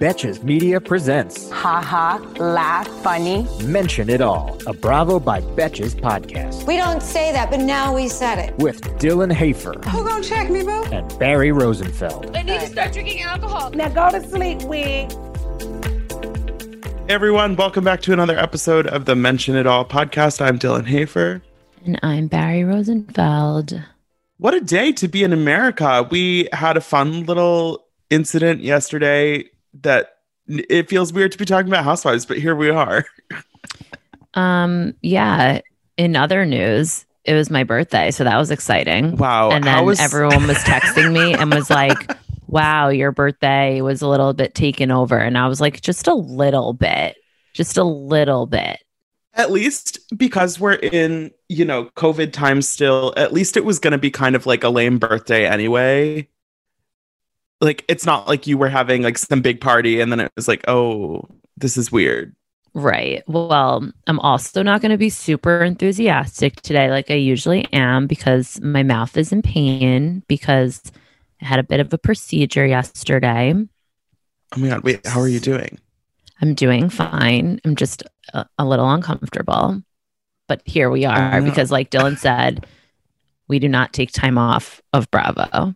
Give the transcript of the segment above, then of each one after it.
Betches Media presents Ha ha, laugh, funny. Mention It All, a Bravo by Betches podcast We don't say that, but now we said it. with Dylan Hafer Who gonna check me, boo? and Barry Rosenfeld. I need to start drinking alcohol. Now go to sleep, wig. Hey everyone, welcome back to another episode of the Mention It All podcast. I'm Dylan Hafer. And I'm Barry Rosenfeld. What a day to be in America. We had a fun little incident yesterday that it feels weird to be talking about housewives, but here we are. Um, yeah. In other news, it was my birthday, so that was exciting. Wow. and then was- everyone was texting me and was like, "Wow, your birthday was a little bit taken over," and I was like, "Just a little bit, just a little bit." at least because we're in, you know, COVID times still, at least it was going to be kind of like a lame birthday anyway. Like, it's not like you were having like some big party and then it was like, oh, this is weird. Right. Well, I'm also not going to be super enthusiastic today like I usually am because my mouth is in pain because I had a bit of a procedure yesterday. Oh my God. Wait, how are you doing? I'm doing fine. I'm just a, a little uncomfortable. But here we are because, like Dylan said, we do not take time off of Bravo.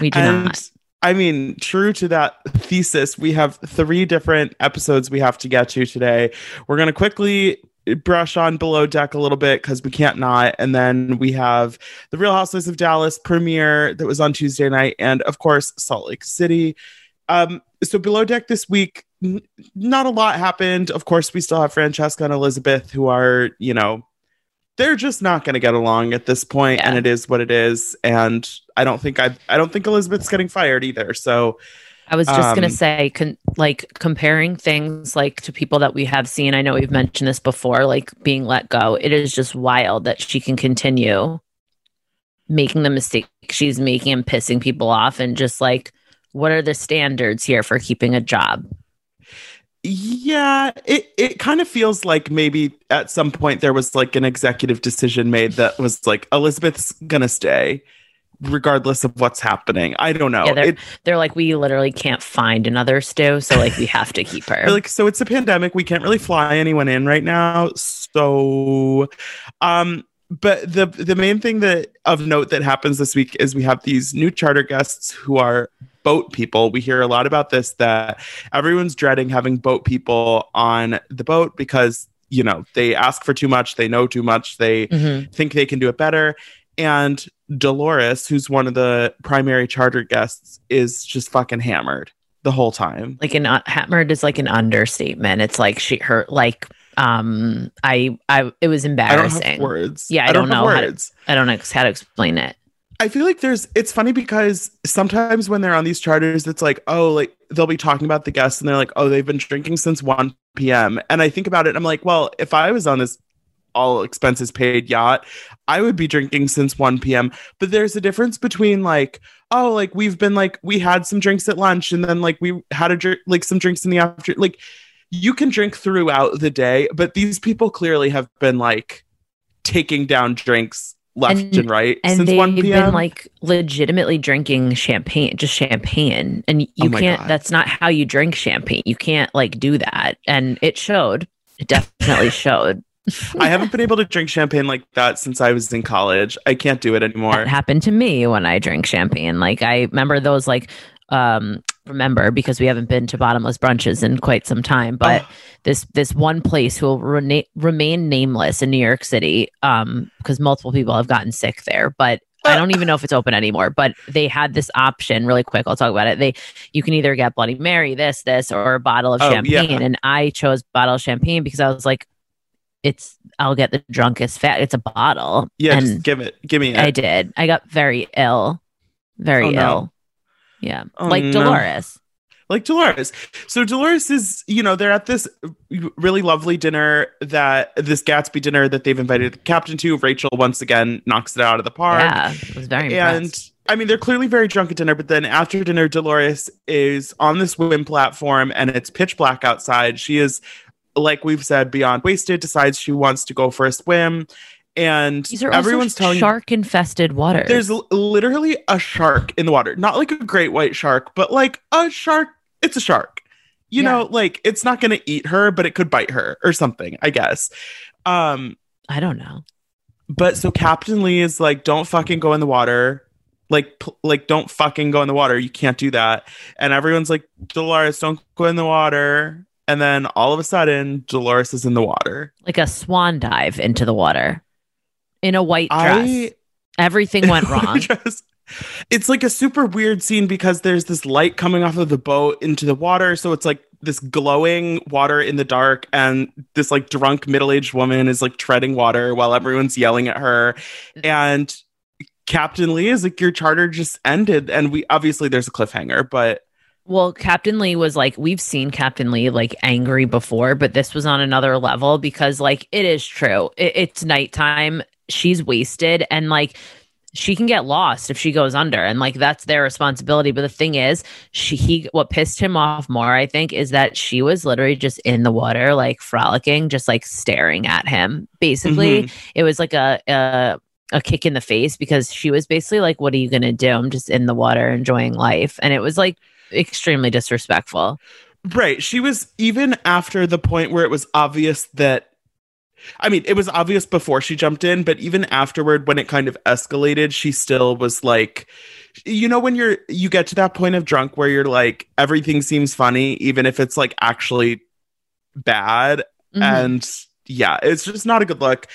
We do and not. I mean, true to that thesis, we have three different episodes we have to get to today. We're going to quickly brush on below deck a little bit because we can't not. And then we have the Real Housewives of Dallas premiere that was on Tuesday night, and of course, Salt Lake City. Um, so below deck this week, n- not a lot happened. Of course, we still have Francesca and Elizabeth who are, you know, they're just not going to get along at this point, and Yeah. it is what it is. And I don't think I, I don't think Elizabeth's getting fired either. So I was just going um, to say, con- like comparing things like to people that we have seen. I know we've mentioned this before, like being let go. It is just wild that she can continue making the mistake she's making and pissing people off, and just like, what are the standards here for keeping a job? Yeah, it it kind of feels like maybe at some point there was like an executive decision made that was like Elizabeth's gonna stay regardless of what's happening. I don't know. Yeah, they're- It- They're like, we literally can't find another stew, so like we have to keep her. like so it's a pandemic we can't really fly anyone in right now so um but the the main thing that of note that happens this week is we have these new charter guests who are boat people we hear a lot about this that everyone's dreading having boat people on the boat because you know they ask for too much they know too much they Mhm. think they can do it better. And Dolores, who's one of the primary charter guests, is just fucking hammered the whole time. Like an uh, hammered is like an understatement. It's like she her like um I I it was I don't embarrassing. words. Yeah, I don't have know how to- words. I don't know how to explain it. I feel like there's it's funny because sometimes when they're on these charters, it's like, oh, like they'll be talking about the guests and they're like, oh, they've been drinking since 1 p.m. And I think about it, I'm like, well, if I was on this all expenses paid yacht, I would be drinking since 1 p.m. But there's a difference between like, oh, like we've been like, we had some drinks at lunch and then like we had a drink, like some drinks in the after, like you can drink throughout the day, but these people clearly have been like taking down drinks left and, And- right And since they've 1 p.m. been like legitimately drinking champagne, just champagne. And you Oh can't God. that's not how you drink champagne. You can't like do that. And it showed. It definitely showed. I haven't been able to drink champagne like that since I was in college. I can't do it anymore. That happened to me when I drink champagne. Like I remember those like um remember because we haven't been to bottomless brunches in quite some time but Oh. this this one place who will rena- remain nameless in New York City um because multiple people have gotten sick there but I don't even know if it's open anymore, but they had this option really quick. I'll talk about it. They you can either get Bloody Mary, this, this, or a bottle of Oh, champagne. yeah. And I chose bottle of champagne because I was like, it's I'll get the drunkest fat. It's a bottle. Yeah, and just give it. Give me it. I did. I got very ill. Very Oh, no. ill. Yeah. Oh, like no. Dolores. like Dolores. So Dolores is, you know, they're at this really lovely dinner that this Gatsby dinner that they've invited the captain to. Rachel once again knocks it out of the park. Yeah, it was very and impressed. I mean, they're clearly very drunk at dinner, but then after dinner, Dolores is on this swim platform and it's pitch black outside. She is, like we've said, beyond wasted, decides she wants to go for a swim. And These are everyone's telling shark infested water. there's l- literally a shark in the water. Not like a great white shark, but like a shark. It's a shark. You Yeah. know, like it's not going to eat her, but it could bite her or something, I guess. Um, I don't know. but so Captain Lee is like, don't fucking go in the water. Like, p- like, don't fucking go in the water. You can't do that. And everyone's like, Dolores, don't go in the water. And then all of a sudden, Dolores is in the water. Like a swan dive into the water in a white dress. I Everything went wrong. It's like a super weird scene because there's this light coming off of the boat into the water. So it's like this glowing water in the dark, and this like drunk middle aged woman is like treading water while everyone's yelling at her. And Captain Lee is like, Your charter just ended. And we obviously there's a cliffhanger, but Well, Captain Lee was like, we've seen Captain Lee like angry before, but this was on another level because, like, it is true. It, it's nighttime. She's wasted and, like, she can get lost if she goes under and like that's their responsibility. But the thing is she he what pissed him off more i think is that she was literally just in the water like frolicking just like staring at him. Basically Mhm. it was like a, a a kick in the face because she was basically like what are you going to do? I'm just in the water enjoying life. And it was like extremely disrespectful. Right. She was even after the point where it was obvious that I mean, it was obvious before she jumped in, but even afterward when it kind of escalated, she still was like you know when you're you get to that point of drunk where you're like everything seems funny even if it's like actually bad Mhm. and yeah, it's just not a good look.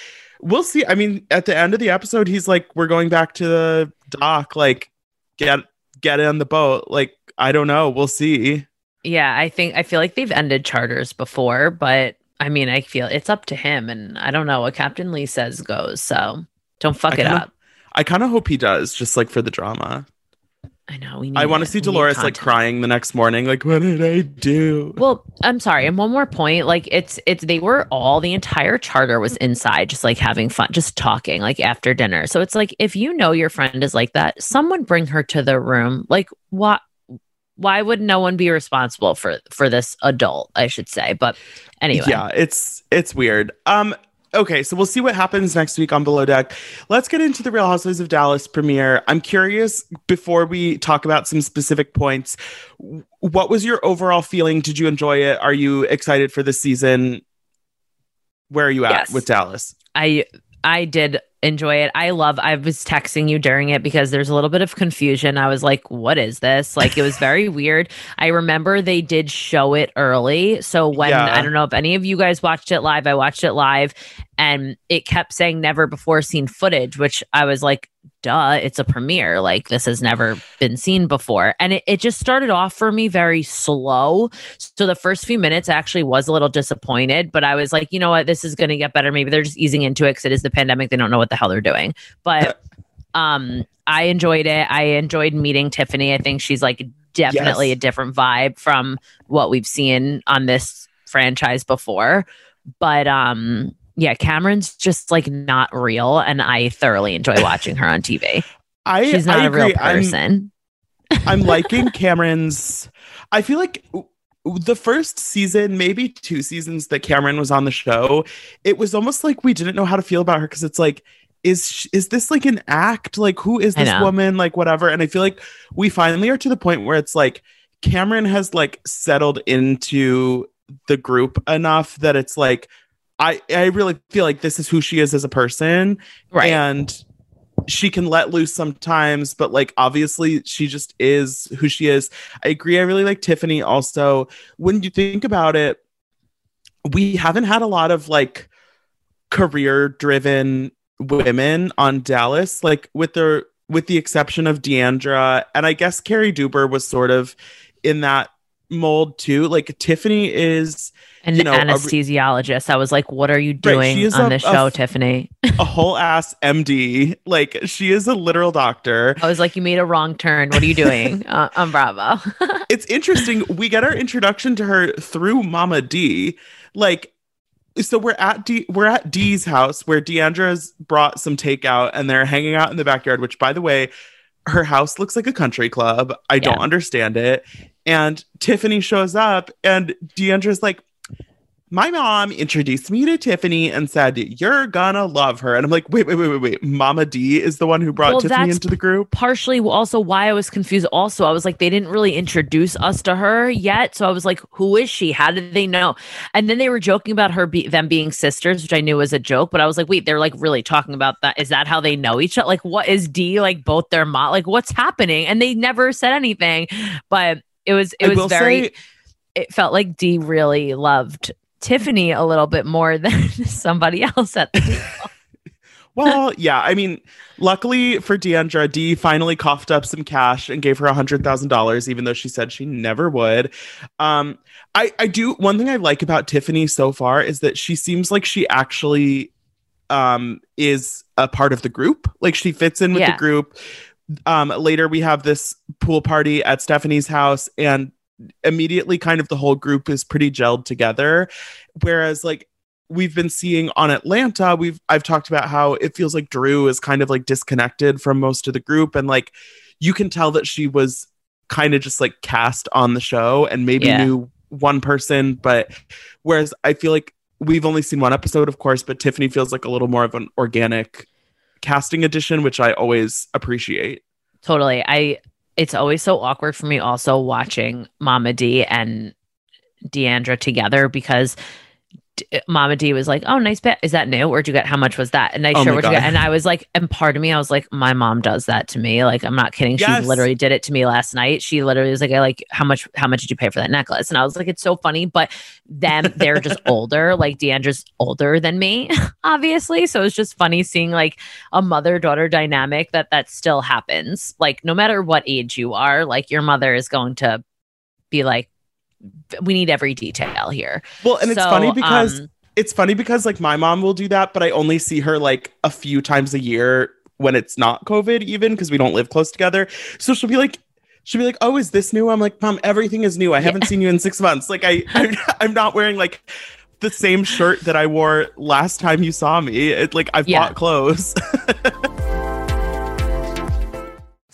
We'll see. I mean, at the end of the episode he's like we're going back to the dock like get get on the boat. Like I don't know, we'll see. yeah i think i feel like they've ended charters before but i mean i feel it's up to him and i don't know what captain lee says goes so don't fuck I it kinda- up I kind of hope he does, just like for the drama. i know we need I want to see Dolores like crying the next morning, like, what did I do? Well, I'm sorry. And one more point, like it's it's they were all the entire charter was inside, just like having fun, just talking, like after dinner. So it's like if you know your friend is like that, someone bring her to the room. Like what? Why would no one be responsible for for this adult? I should say. But anyway, Yeah, it's it's weird. Um, okay, so we'll see what happens next week on Below Deck. Let's get into the Real Housewives of Dallas premiere. I'm curious before we talk about some specific points. What was your overall feeling? Did you enjoy it? Are you excited for this season? Where are you at Yes. with Dallas? I I did enjoy it. I love I was texting you during it because there's a little bit of confusion. I was like, what is this? Like it was very weird. I remember they did show it early. So when Yeah. I don't know if any of you guys watched it live, I watched it live and it kept saying never before seen footage, which I was like, duh, it's a premiere. Like this has never been seen before. And it, it just started off for me very slow. So the first few minutes I actually was a little disappointed, but I was like, you know what, this is gonna get better. Maybe they're just easing into it because it is the pandemic. They don't know what the hell they're doing. But um I enjoyed it. I enjoyed meeting Tiffany. I think she's like definitely Yes. a different vibe from what we've seen on this franchise before. But um yeah, Kameron's just like not real, and I thoroughly enjoy watching her on TV. I She's not I a real agree. I'm- person. I'm liking Kameron's. I feel like the first season, maybe two seasons that Kameron was on the show, it was almost like we didn't know how to feel about her because it's like, is is this like an act? Like, who is this woman? Like, whatever. And I feel like we finally are to the point where it's like Kameron has like settled into the group enough that it's like. I, I really feel like this is who she is as a person. Right. and she can let loose sometimes but like obviously she just is who she is. I agree. I really like tiffany also. When you think about it we haven't had a lot of like career driven women on dallas like with the with the exception of d'andra. And i guess cary deuber was sort of in that mold too. Like Tiffany is An you know, anesthesiologist. I was like, what are you doing is on a- this show, Tiffany? a whole ass MD. Like she is a literal doctor. I was like, you made a wrong turn. What are you doing uh, on Bravo? It's interesting. We get our introduction to her through Mama Dee. Like so we're at D we're at D's house where D'Andra's brought some takeout and they're hanging out in the backyard, which by the way, her house looks like a country club. I don't understand it. And Tiffany shows up and D'Andra's like, my mom introduced me to Tiffany and said, You're gonna love her. And I'm like, wait, wait, wait, wait, wait. Mama Dee is the one who brought Well, Tiffany into the group. partially also why I was confused. Also, I was like, they didn't really introduce us to her yet, so I was like, who is she? How did they know? And then they were joking about her be- them being sisters, which I knew was a joke, but I was like, wait, they're like really talking about that. Is that how they know each other? Like, what is D like? Both their mom? Like, what's happening? And they never said anything, but it was it was very. say- it felt like D really loved Tiffany a little bit more than somebody else at the table. Well, yeah. I mean, luckily for D'Andra, Dee finally coughed up some cash and gave her a hundred thousand dollars, even though she said she never would. Um, I, I do one thing I like about Tiffany so far is that she seems like she actually um is a part of the group. Like she fits in with Yeah. the group. Um, later we have this pool party at Stephanie's house, and immediately kind of the whole group is pretty gelled together. Whereas like we've been seeing on Atlanta, we've I've talked about how it feels like Drew is kind of like disconnected from most of the group and like you can tell that she was kind of just like cast on the show and maybe Yeah. knew one person, but whereas I feel like we've only seen one episode, of course, but Tiffany feels like a little more of an organic casting addition, which I always appreciate. Totally. I it's always so awkward for me also watching Mama Dee and D'Andra together because Mama Dee was like, "Oh, nice bet. Is that new? Where'd you get? How much was that?" And I Oh what you get. And I was like, and part of me, I was like, my mom does that to me. Like, I'm not kidding. Yes. She literally did it to me last night. She literally was like, I like how much? How much did you pay for that necklace? And I was like, it's so funny. But them, they're just older. Like D'Andra's older than me, obviously. So it's just funny seeing like a mother daughter dynamic that that still happens. Like no matter what age you are, like your mother is going to be like, we need every detail here. Well, and it's funny because um, it's funny because like my mom will do that, but I only see her like a few times a year when it's not COVID, even because we don't live close together. So she'll be like, she'll be like, "Oh, is this new?" I'm like, "Mom, everything is new. I haven't seen you in six months. Like, I I'm, I'm not wearing like the same shirt that I wore last time you saw me. It like I've Yeah. bought clothes."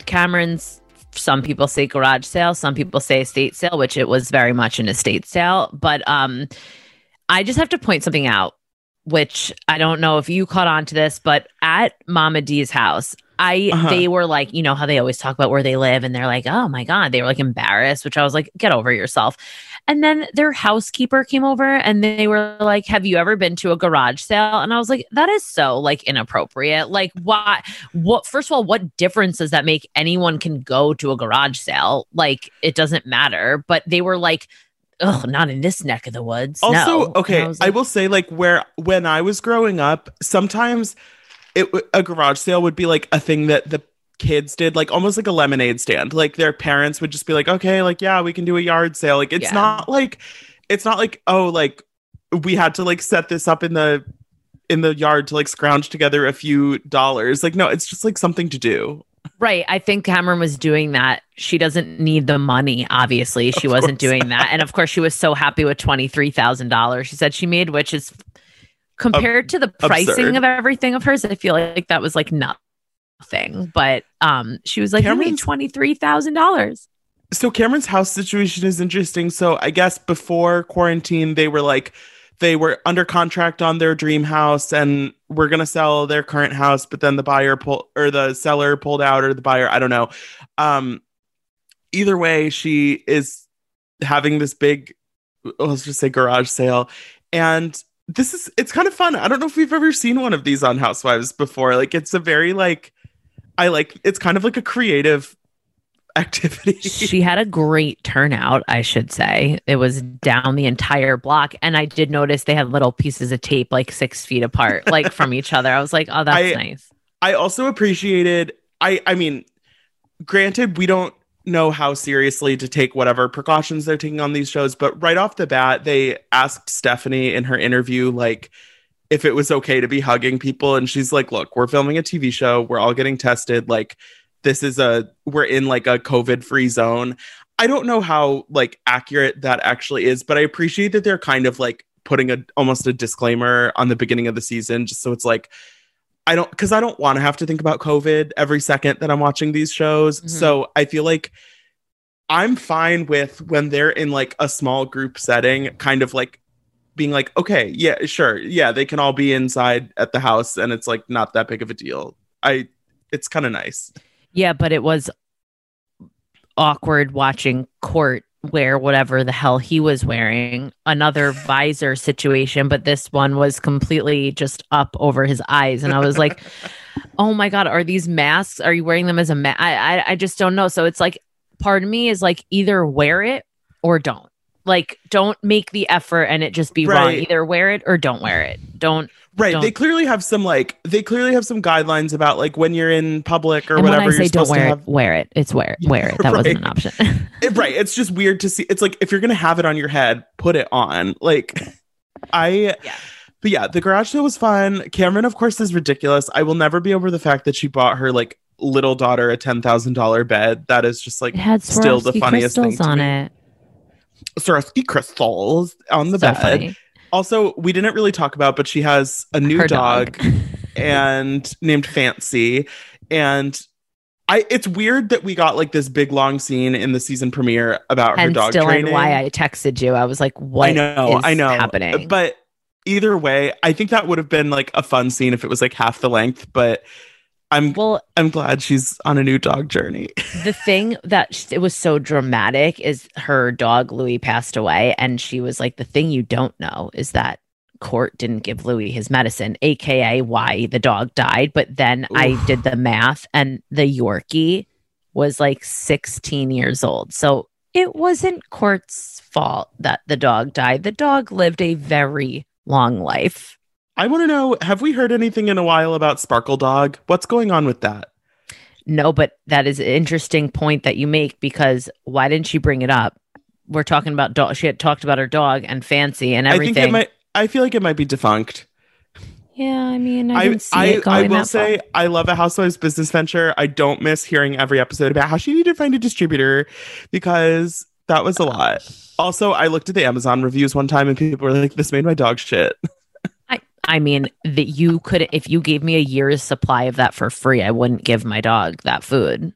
Kameron's? Some people say garage sale, some people say estate sale, which it was very much an estate sale. But um, I just have to point something out, which I don't know if you caught on to this, but at Mama Dee's house, I Uh-huh. they were like, you know how they always talk about where they live, and they're like, oh my god, they were like embarrassed, which I was like, get over yourself. And then their housekeeper came over and they were like, Have you ever been to a garage sale? And I was like, That is so like inappropriate. Like, why? What, first of all, what difference does that make? Anyone can go to a garage sale. Like, it doesn't matter. But they were like, Oh, not in this neck of the woods. Also, no. Okay, I, like, will say like where when I was growing up, sometimes it a garage sale would be like a thing that the kids did like almost like a lemonade stand. Like their parents would just be like, "Okay, like yeah, we can do a yard sale." Like it's Yeah. not like it's not like oh, like we had to like set this up in the in the yard to like scrounge together a few dollars. Like no, it's just like something to do. Right. I think Kameron was doing that. She doesn't need the money, obviously. She Of wasn't doing that. And of course, she was so happy with $23,000. She said she made, which is compared to the pricing absurd. of everything of hers, I feel like that was like nothing. Thing, but um, she was like, I made Kameron's- $23,000. so Kameron's house situation is interesting. So I guess before quarantine, they were like they were under contract on their dream house and we're gonna sell their current house, but then the buyer pulled or the seller pulled out or the buyer, I don't know. Um either way, she is having this big let's just say garage sale. And this is it's kind of fun. I don't know if we've ever seen one of these on Housewives before. Like it's a very like I like it's kind of like a creative activity. she had a great turnout, I should say. It was down the entire block. And I did notice they had little pieces of tape like six feet apart, like from each other. I was like, oh, that's I- nice. I also appreciated I I mean granted we don't know how seriously to take whatever precautions they're taking on these shows but right off the bat they asked Stephanie in her interview like if it was okay to be hugging people and she's like look we're filming a TV show we're all getting tested like this is a we're in like a covid free zone I don't know how like accurate that actually is but I appreciate that they're kind of like putting a almost a disclaimer on the beginning of the season just so it's like I don't because I don't want to have to think about COVID every second that I'm watching these shows. Mhm. So I feel like I'm fine with when they're in like a small group setting, kind of like being like, okay, yeah, sure, yeah, they can all be inside at the house, and it's like not that big of a deal. I, it's kind of nice. Yeah, but it was awkward watching Court wear whatever the hell he was wearing. Another visor situation, but this one was completely just up over his eyes. And I was like, oh my God, are these masks? Are you wearing them as a mask? I, I, I just don't know. So it's like, part of me is like, either wear it or don't. Like, don't make the effort and it just be wrong. Either wear it or don't wear it. Don't. Right? Don't- They clearly have some like they clearly have some guidelines about like when you're in public or and when whatever. I say you're don't supposed to wear have it, wear it. It's wear it. Wear it. That wasn't an option. it- right it's just weird to see it's like if you're gonna have it on your head put it on like i Yeah. but yeah the garage sale was fun kameron of course is ridiculous i will never be over the fact that she bought her like little daughter a $10000 bed that is just like still the funniest thing on it. Swarovski crystals on the so bed funny. also we didn't really talk about but she has a new Her dog, and named fancy and I, it's weird that we got like this big long scene in the season premiere about her dog still training. and why I texted you. I was like, "What? I know, is I know. happening?" But either way, I think that would have been like a fun scene if it was like half the length. But I'm well, I'm glad she's on a new dog journey. the thing that sh- it was so dramatic is her dog Louis passed away, and she was like, "The thing you don't know is that." Court didn't give Louis his medicine, aka why the dog died. But then I did the math, and the Yorkie was like 16 years old. So it wasn't Court's fault that the dog died. The dog lived a very long life. I want to know: Have we heard anything in a while about Sparkle Dog? What's going on with that? No, but that is an interesting point that you make because why didn't she bring it up? We're talking about dog. She had talked about her dog and fancy and I everything. think it might. I feel like it might be defunct. yeah, I mean, I, I didn't see I, it I will that far. say I love a Housewives business venture. I don't miss hearing every episode about how she needed to find a distributor because that was a lot. Also, I looked at the Amazon reviews one time and people were like, "This made my dog shit." I mean, that you could, if you gave me a year's supply of that for free, I wouldn't give my dog that food.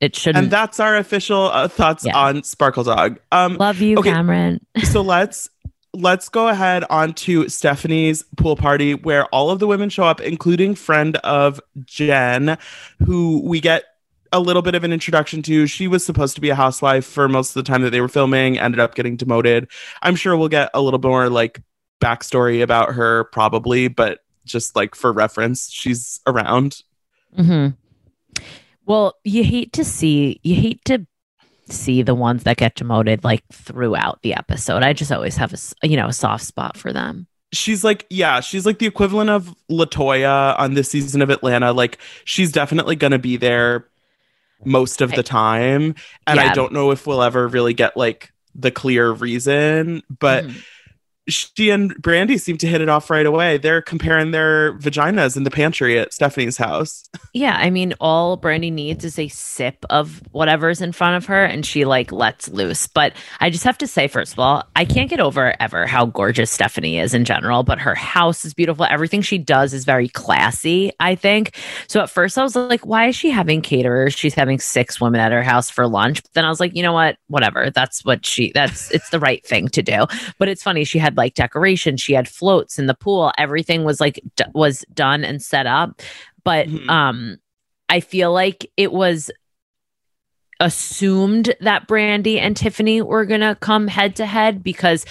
It shouldn't. And that's our official uh, thoughts Yeah. on Sparkle Dog. Um, Love you, okay. Kameron. so let's let's go ahead on to Stephanie's pool party where all of the women show up, including friend of Jen, who we get a little bit of an introduction to. She was supposed to be a housewife for most of the time that they were filming, ended up getting demoted. I'm sure we'll get a little more like backstory about her probably, but just like for reference, she's around. hmm Well, you hate to see, you hate to see the ones that get demoted like throughout the episode. I just always have a you know, a soft spot for them. She's like, yeah, she's like the equivalent of Latoya on this season of Atlanta. Like, she's definitely going to be there most of the time. And I don't know if we'll ever really get like the clear reason, but Mhm. She and Brandi seem to hit it off right away. They're comparing their vaginas in the pantry at Stephanie's house. Yeah, I mean, all Brandi needs is a sip of whatever's in front of her, and she like lets loose. But I just have to say, first of all, I can't get over ever how gorgeous Stephanie is in general. But her house is beautiful. Everything she does is very classy. I think. So at first, I was like, why is she having caterers? She's having six women at her house for lunch. But then I was like, you know what? Whatever. That's what she. That's it's the right thing to do. But it's funny. She had like decoration. She had floats in the pool. Everything was like d- was done and set up but Mhm. um i feel like it was assumed that brandi and tiffany were gonna come head to head because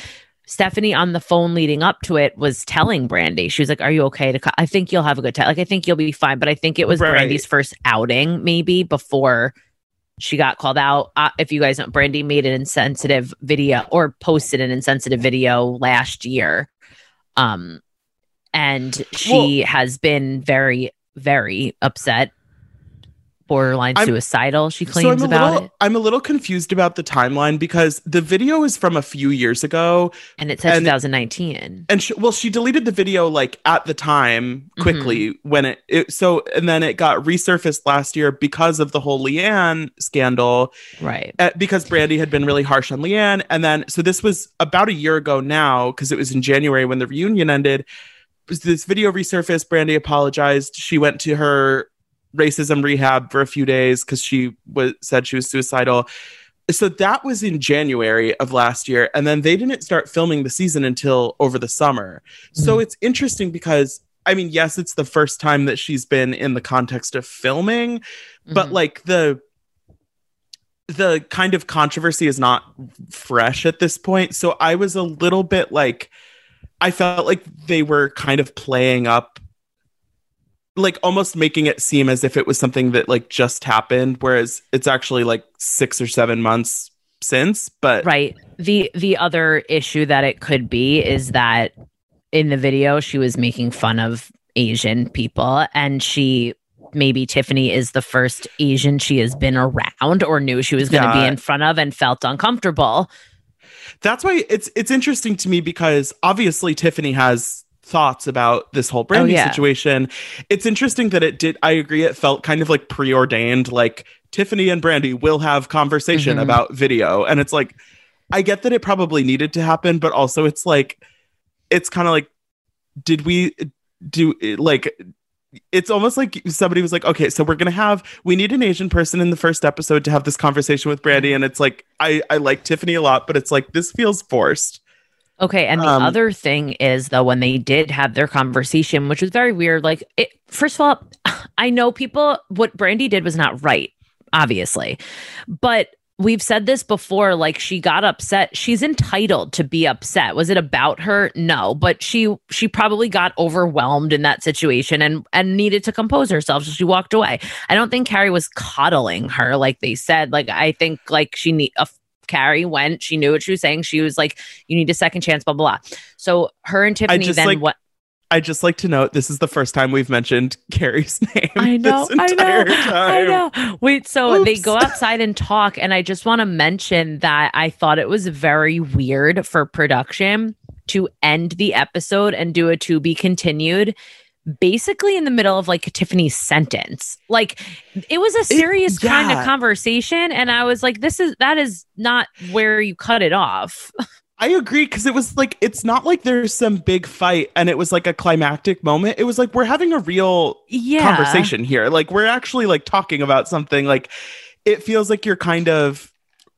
stephanie on the phone leading up to it was telling brandi she was like are you okay to co- i think you'll have a good time like i think you'll be fine but i think it was Right. brandi's first outing maybe before she got called out. Uh, if you guys know brandi made an insensitive video or posted an insensitive video last year. Um and she has been very very upset borderline I'm- suicidal she So claims I'm about little, it I'm a little confused about the timeline because the video is from a few years ago, and it says and- 2019 and she, well, she deleted the video like at the time quickly Mm-hmm. when it, it so and then it got resurfaced last year because of the whole LeeAnne scandal right uh, because Brandi had been really harsh on LeeAnne. And then, so this was about a year ago now, because it was in January when the reunion ended. This video resurfaced. Brandi apologized. She went to her racism rehab for a few days because she was said she was suicidal. So that was in January of last year. And then they didn't start filming the season until over the summer. So it's interesting because. I mean, yes, it's the first time that she's been in the context of filming, but Mhm. like the the kind of controversy is not fresh at this point so i was a little bit like i felt like they were kind of playing up like almost making it seem as if it was something that like just happened whereas it's actually like 6 or 7 months since but right the the other issue that it could be is that in the video she was making fun of asian people and she maybe tiffany is the first asian she has been around or knew she was going to Yeah. be in front of and felt uncomfortable that's why it's it's interesting to me because obviously Tiffany has thoughts about this whole Brandi yeah. situation. It's interesting that it did I agree it felt kind of like preordained like Tiffany and Brandi will have conversation Mhm. about video and it's like I get that it probably needed to happen but also it's like it's kind of like did we do like it's almost like somebody was like, okay, so we're gonna have we need an Asian person in the first episode to have this conversation with Brandi, and it's like I I like Tiffany a lot, but it's like this feels forced. Okay, and the Um, other thing is though when they did have their conversation, which was very weird. Like, it, first of all, I know people what Brandi did was not right, obviously, but we've said this before. Like, she got upset. She's entitled to be upset. Was it about her? No, but she she probably got overwhelmed in that situation and and needed to compose herself, so she walked away. I don't think Kary was coddling her like they said. Like, I think like she need a. Kary went. She knew what she was saying. She was like, "You need a second chance." Blah blah blah. So her and Tiffany then like, what? I just like to note this is the first time we've mentioned Kary's name. I know, this I know, I know. Wait, so they go outside and talk, and I just want to mention that I thought it was very weird for production to end the episode and do a to be continued. Basically, in the middle of like Tiffany's sentence, like it was a serious kind of conversation, and I was like, "This is that is not where you cut it off." I agree because it was like it's not like there's some big fight and it was like a climactic moment. It was like we're having a real Yeah, conversation here. Like we're actually like talking about something. Like it feels like you're kind of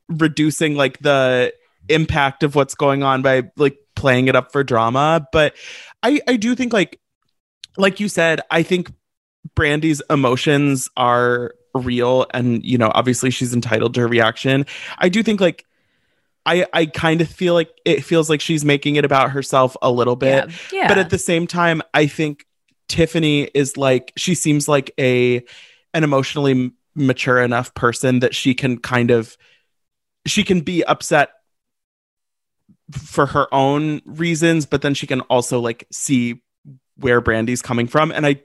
reducing like the impact of what's going on by like playing it up for drama. But I I do think like like you said, I think Brandi's emotions are real and you know obviously she's entitled to her reaction. I do think like i i kind of feel like it feels like she's making it about herself a little bit. Yeah, yeah. but at the same time i think tiffany is like she seems like a an emotionally m- mature enough person that she can kind of she can be upset for her own reasons but then she can also like see where brandi's coming from and i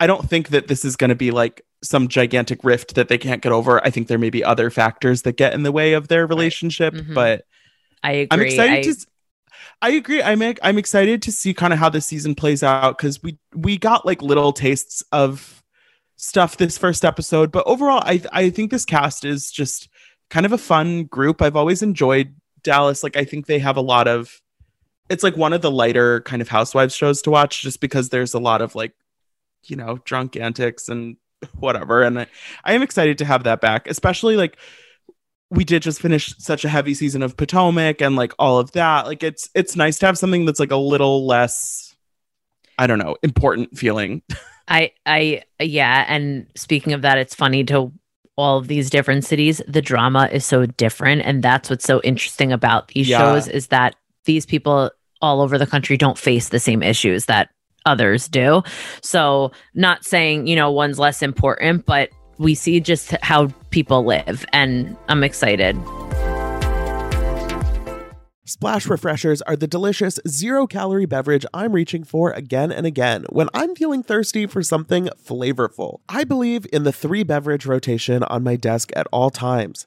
i don't think that this is going to be like some gigantic rift that they can't get over i think there may be other factors that get in the way of their relationship Mhm. but I agree. I'm excited I- to. I agree. I'm I'm excited to see kind of how the season plays out because we we got like little tastes of stuff this first episode, but overall, I I think this cast is just kind of a fun group. I've always enjoyed Dallas. Like I think they have a lot of. It's like one of the lighter kind of housewives shows to watch, just because there's a lot of like, you know, drunk antics and whatever. And I, I am excited to have that back, especially like we did just finish such a heavy season of Potomac and like all of that. Like it's it's nice to have something that's like a little less I don't know, important feeling. I I yeah, and speaking of that, it's funny to all of these different cities, the drama is so different and that's what's so interesting about these Yeah. shows is that these people all over the country don't face the same issues that others do. So, not saying, you know, one's less important, but we see just how people live and I'm excited. Splash refreshers are the delicious zero calorie beverage I'm reaching for again and again when I'm feeling thirsty for something flavorful. I believe in the three beverage rotation on my desk at all times.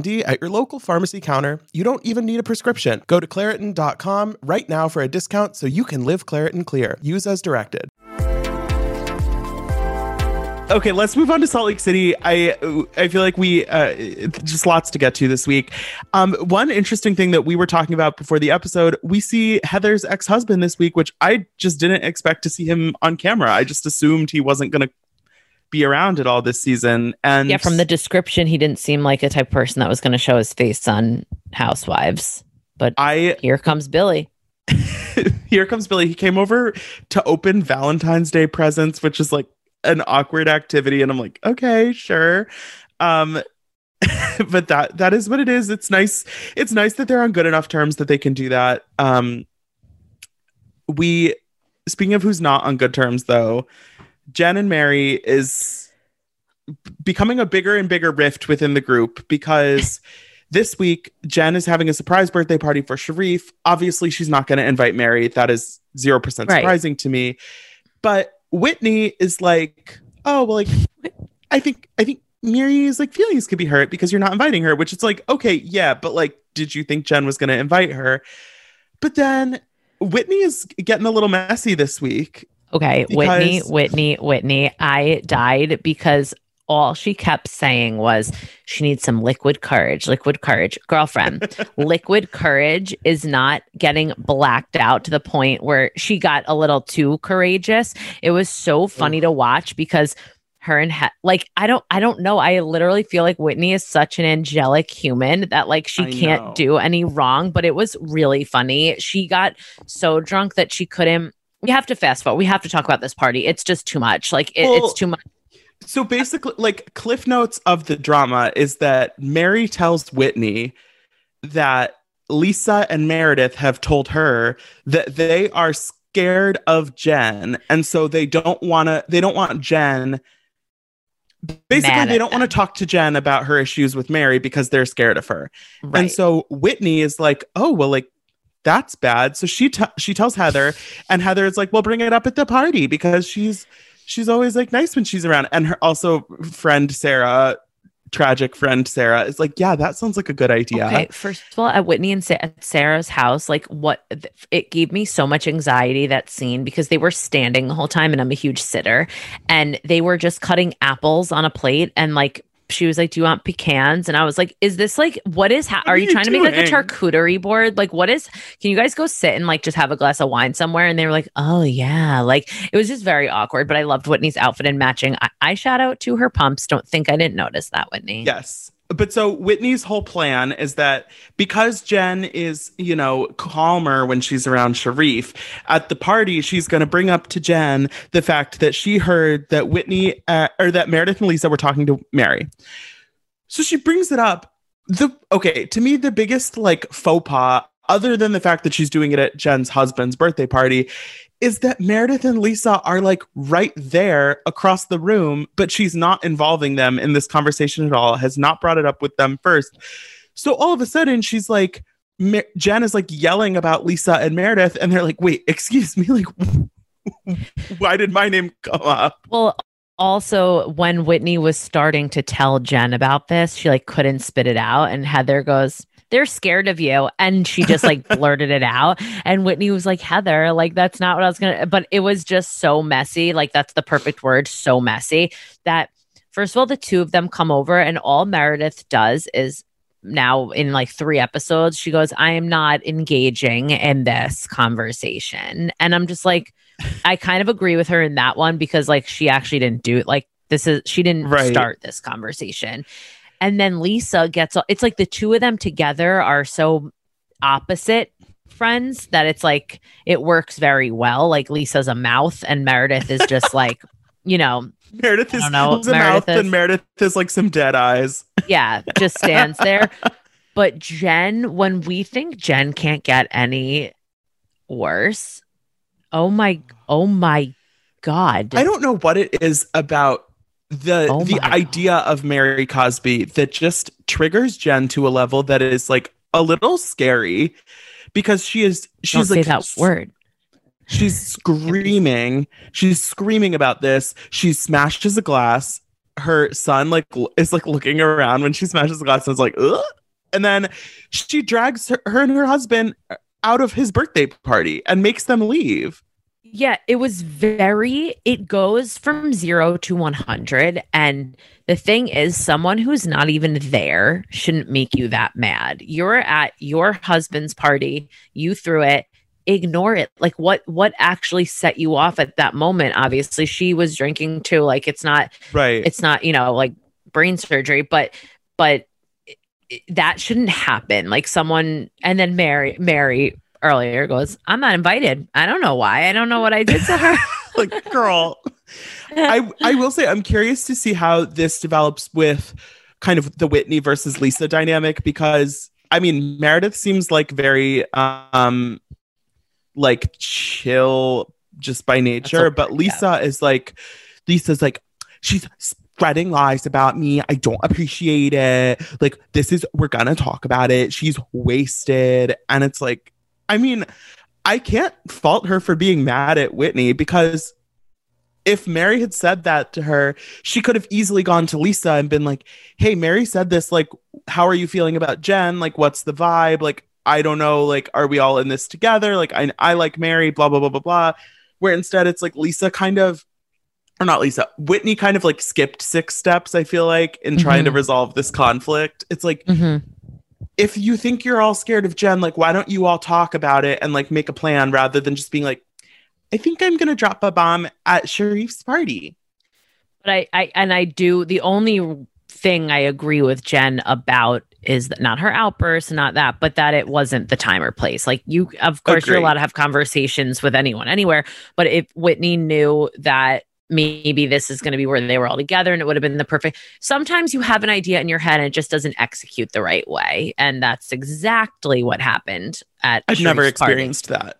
D at your local pharmacy counter. You don't even need a prescription. Go to Claritin.com right now for a discount so you can live Claritin Clear. Use as directed. Okay, let's move on to Salt Lake City. I I feel like we uh, just lots to get to this week. Um, one interesting thing that we were talking about before the episode, we see Heather's ex husband this week, which I just didn't expect to see him on camera. I just assumed he wasn't going to be around at all this season. And Yeah, from the description, he didn't seem like a type of person that was going to show his face on Housewives. But I here comes Billy. here comes Billy. He came over to open Valentine's Day presents, which is like an awkward activity, and I'm like, okay, sure. Um, but that that is what it is. It's nice. It's nice that they're on good enough terms that they can do that. Um, we speaking of who's not on good terms though, Jen and Mary is becoming a bigger and bigger rift within the group because this week Jen is having a surprise birthday party for Sharrieff. Obviously, she's not going to invite Mary. That is 0% Right. surprising to me. But Whitney is like, "Oh, well like I think I think Mary's like feelings could be hurt because you're not inviting her, which is like, okay, yeah, but like did you think Jen was going to invite her?" But then Whitney is getting a little messy this week. Okay, Whitney, Because- Whitney, Whitney. I died because all she kept saying was she needs some liquid courage, liquid courage. Girlfriend, liquid courage is not getting blacked out to the point where she got a little too courageous. It was so funny to watch because her and he- like I don't I don't know. I literally feel like Whitney is such an angelic human that like she I can't know. do any wrong, but it was really funny. She got so drunk that she couldn't we have to fast forward. We have to talk about this party. It's just too much. Like it, Well, it's too much. So basically, like cliff notes of the drama is that Mary tells Whitney that Lisa and Meredith have told her that they are scared of Jen, and so they don't want to. They don't want Jen. Basically, they don't want to talk to Jen about her issues with Mary because they're scared of her. Right. And so Whitney is like, "Oh, well, like that's bad." So she t- she tells Heather, and Heather is like, "Well, bring it up at the party because she's she's always like nice when she's around." And her also friend Sarah, tragic friend Sarah, is like, "Yeah, that sounds like a good idea." Okay, first of all, at Whitney and Sa- at Sarah's house, like what it gave me so much anxiety that scene because they were standing the whole time, and I'm a huge sitter, and they were just cutting apples on a plate, and like she was like, "Do you want pecans?" And I was like, "Is this like what is? Ha- What are are you you trying to make like a charcuterie board? Like what is? Can you guys go sit and like just have a glass of wine somewhere?" And they were like, "Oh yeah," like it was just very awkward. But I loved Whitney's outfit and matching. I, I shout out to her pumps. Don't think I didn't notice that, Whitney. Yes. But so Whitney's whole plan is that because Jen is, you know, calmer when she's around Sharrieff, at the party, she's going to bring up to Jen the fact that she heard that Whitney uh, or that Meredith and Lisa were talking to Mary. So she brings it up. The okay, to me, the biggest like faux pas, other than the fact that she's doing it at Jen's husband's birthday party, is that Meredith and Lisa are like right there across the room, but she's not involving them in this conversation at all, has not brought it up with them first. So all of a sudden, she's like, Mer- Jen is like yelling about Lisa and Meredith, and they're like, wait, excuse me, like, why did my name come up? Well, also when Whitney was starting to tell Jen about this, she like couldn't spit it out, and Heather goes, "They're scared of you," and she just like blurted it out. And Whitney was like, "Heather, like that's not what I was gonna." But it was just so messy. Like that's the perfect word, so messy that first of all, the two of them come over, and all Meredith does is now in like three episodes, she goes, I am not engaging in this conversation. And I'm just like, I kind of agree with her in that one because like she actually didn't do it. Like this is she didn't Right. start this conversation. And then Lisa gets it's like the two of them together are so opposite friends that it's like it works very well. Like Lisa's a mouth and Meredith is just like, you know, Meredith is know. a Meredith mouth, is- and Meredith is like some dead eyes. yeah, just stands there. But Jen, when we think Jen can't get any worse, oh my, oh my God. I don't know what it is about the Oh the idea of Mary Cosby that just triggers Jen to a level that is like a little scary because she is don't she's say like that word. she's screaming she's screaming about this she smashes a glass her son like is like looking around when she smashes the glass and is like Ugh! and then she drags her, her and her husband out of his birthday party and makes them leave Yeah, it was very, it goes from zero to 100. And the thing is, someone who's not even there shouldn't make you that mad. You're at your husband's party, you threw it. Ignore it. Like what what actually set you off at that moment? Obviously, she was drinking too. Like it's not right it's not you know like brain surgery but but that shouldn't happen like someone and then mary mary earlier goes i'm not invited i don't know why i don't know what i did to her like girl I I will say I'm curious to see how this develops with kind of the Whitney versus Lisa dynamic because I mean Meredith seems like very um like chill just by nature, word, but Lisa is like Lisa's like she's spreading lies about me. I don't appreciate it. Like, this is, we're gonna talk about it. She's wasted. And it's like, I mean, I can't fault her for being mad at Whitney because if Mary had said that to her, she could have easily gone to Lisa and been like, Hey, Mary said this. Like, how are you feeling about Jen? Like, what's the vibe? Like, I don't know. Like, are we all in this together? Like, I, I like Mary, blah, blah, blah, blah, blah. Where instead it's like Lisa kind of, or not Lisa, Whitney kind of like skipped six steps, I feel like, in trying to resolve this conflict. It's like, Mhm. If you think you're all scared of Jen, like, why don't you all talk about it and like make a plan rather than just being like, I think I'm gonna drop a bomb at Sharrieff's party. But I, I and I do the only thing I agree with Jen about is that not her outburst, not that, but that it wasn't the time or place. Like you, of course, you're allowed to have conversations with anyone, anywhere. But if Whitney knew that maybe this is going to be where they were all together and it would have been the perfect sometimes you have an idea in your head and it just doesn't execute the right way and that's exactly what happened at I've never Sharrieff's party. experienced that.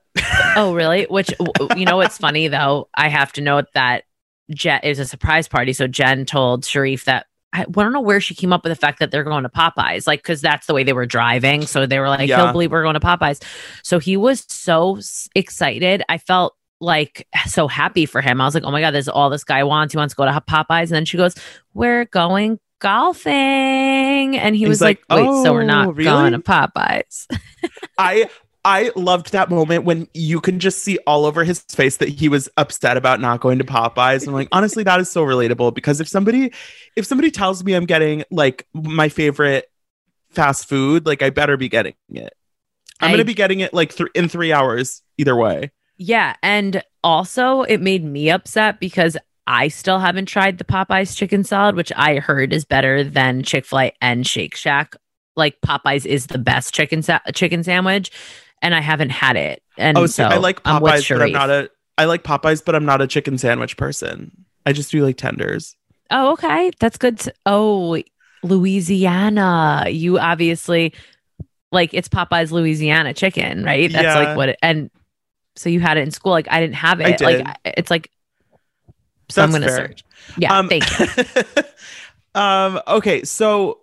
Oh, really? Which you know what's funny though? I have to note that Jen is a surprise party. So Jen told Sharrieff that I, I don't know where she came up with the fact that they're going to Popeyes, like because that's the way they were driving. So they were like, Yeah. "He'll believe we're going to Popeyes." So he was so s- excited. I felt like so happy for him. I was like, "Oh my god, this is all this guy wants. He wants to go to Popeyes." And then she goes, "We're going." Golfing, and he He's was like, like, "Wait, so we're "Oh, not really?" going to Popeyes?" I I loved that moment when you can just see all over his face that he was upset about not going to Popeyes. I'm like, honestly, that is so relatable because if somebody if somebody tells me I'm getting like my favorite fast food, like I better be getting it. I'm I- gonna be getting it like th- in three hours either way. Yeah. And also, it made me upset because I still haven't tried the Popeyes chicken salad, which I heard is better than Chick fil A and Shake Shack. Like, Popeyes is the best chicken, sa- chicken sandwich, and I haven't had it. And oh, see, so I like I'm Popeyes, but I'm not a I like Popeyes, but I'm not a chicken sandwich person. I just do like tenders. Oh, okay. That's good. To- oh, Louisiana. You obviously like it's Popeye's Louisiana chicken, right? That's Yeah. like what it, and so you had it in school. Like I didn't have it. I did. Like it's like so I'm gonna fair. search. Yeah, Um, thank you. um, okay, so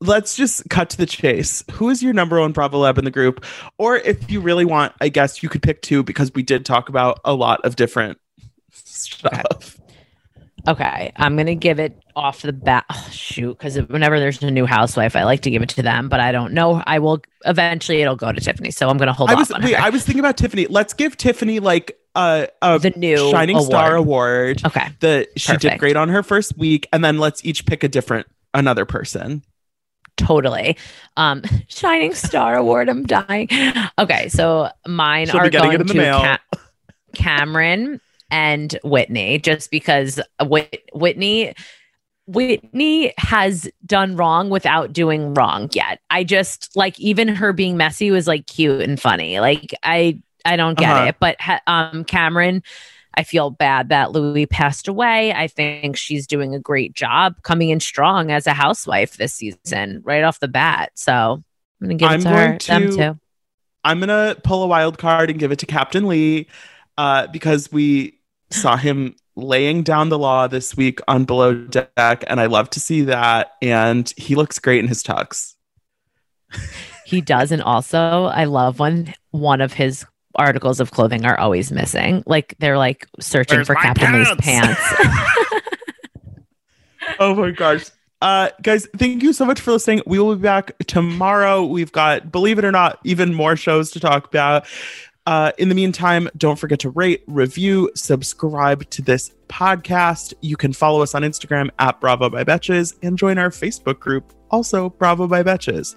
let's just cut to the chase. Who is your number one Bravo Lab in the group? Or if you really want, I guess you could pick two because we did talk about a lot of different stuff. Okay, I'm gonna give it off the bat. Oh, shoot, because whenever there's a new housewife, I like to give it to them, but I don't know. I will eventually. It'll go to Tiffany, so I'm gonna hold I off was on wait. I was thinking about Tiffany. Let's give Tiffany like a, a The new Shining Star award. award. okay, The she did great on her first week, and then let's each pick a different another person. totally. Um, Shining Star Award. I'm dying. Okay, so mine She'll are going it in the to Kameron and Whitney, just because Whit- Whitney. Whitney has done wrong without doing wrong yet. I just like even her being messy was like cute and funny. Like I I don't get Uh-huh. it. But ha- um Kameron, I feel bad that Louis passed away. I think she's doing a great job coming in strong as a housewife this season, right off the bat. So I'm gonna give I'm it to going her. Them too. I'm gonna pull a wild card and give it to Captain Lee, uh, because we saw him laying down the law this week on Below Deck, and I love to see that. And he looks great in his tux. He does, and also I love when one of his articles of clothing are always missing. Like they're like searching Where's for my Captain Lee's pants? pants. Oh my gosh. Uh, guys, thank you so much for listening. We will be back tomorrow. We've got, believe it or not, even more shows to talk about. Uh, in the meantime, don't forget to rate, review, subscribe to this podcast. You can follow us on Instagram at Bravo by Betches and join our Facebook group, also Bravo by Betches.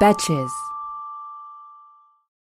Betches.